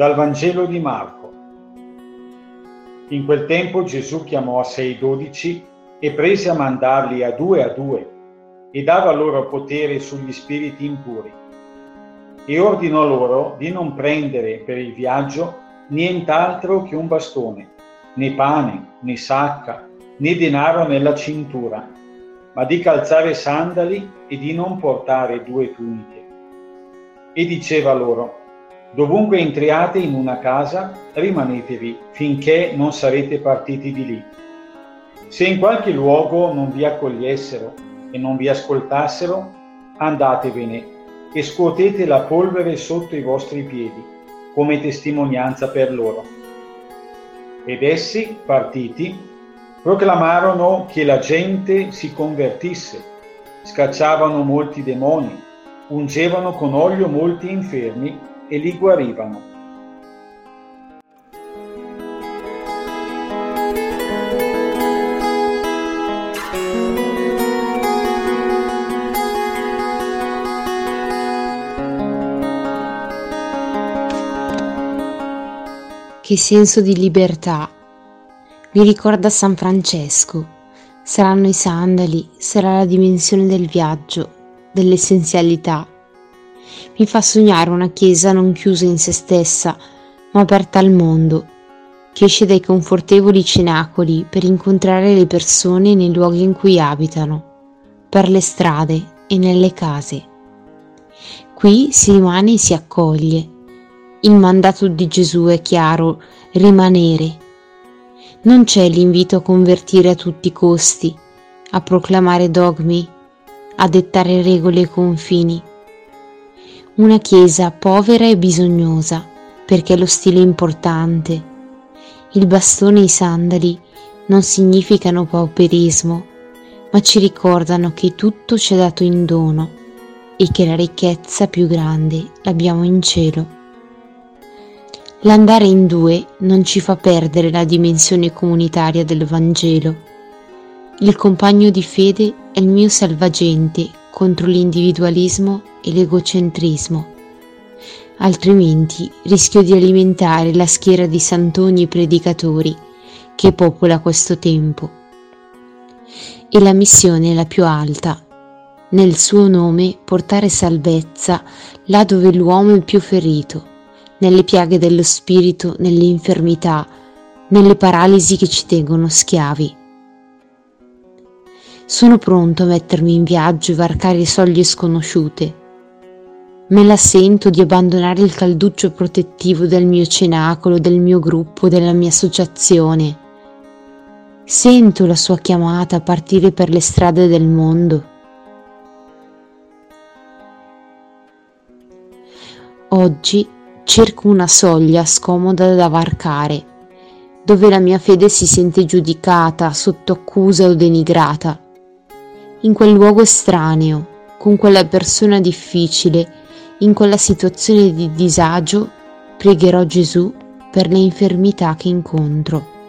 Dal Vangelo di Marco. In quel tempo Gesù chiamò a sé i dodici e prese a mandarli a due a due e dava loro potere sugli spiriti impuri. E ordinò loro di non prendere per il viaggio nient'altro che un bastone, né pane, né sacca, né denaro nella cintura, ma di calzare sandali e di non portare due tuniche. E diceva loro, Dovunque entriate in una casa, rimanetevi finché non sarete partiti di lì. Se in qualche luogo non vi accogliessero e non vi ascoltassero, andatevene e scuotete la polvere sotto i vostri piedi, come testimonianza per loro. Ed essi, partiti, proclamarono che la gente si convertisse, scacciavano molti demoni, ungevano con olio molti infermi e li guarivano. Che senso di libertà! Mi ricorda San Francesco. Saranno i sandali, sarà la dimensione del viaggio, dell'essenzialità mi fa sognare una chiesa non chiusa in se stessa, ma aperta al mondo, che esce dai confortevoli cenacoli per incontrare le persone nei luoghi in cui abitano, per le strade e nelle case. Qui si rimane e si accoglie. Il mandato di Gesù è chiaro, rimanere. Non c'è l'invito a convertire a tutti i costi, a proclamare dogmi, a dettare regole e confini una chiesa povera e bisognosa, perché lo stile è importante. Il bastone e i sandali non significano pauperismo, ma ci ricordano che tutto ci è dato in dono e che la ricchezza più grande l'abbiamo in cielo. L'andare in due non ci fa perdere la dimensione comunitaria del Vangelo. Il compagno di fede è il mio salvagente contro l'individualismo e l'egocentrismo, altrimenti rischio di alimentare la schiera di santoni e predicatori che popola questo tempo. E la missione è la più alta, nel suo nome portare salvezza là dove l'uomo è più ferito, nelle piaghe dello spirito, nelle infermità, nelle paralisi che ci tengono schiavi. Sono pronto a mettermi in viaggio e varcare soglie sconosciute, Me la sento di abbandonare il calduccio protettivo del mio cenacolo, del mio gruppo, della mia associazione. Sento la sua chiamata a partire per le strade del mondo. Oggi cerco una soglia scomoda da varcare, dove la mia fede si sente giudicata, sotto accusa o denigrata. In quel luogo estraneo, con quella persona difficile, in quella situazione di disagio pregherò Gesù per le infermità che incontro.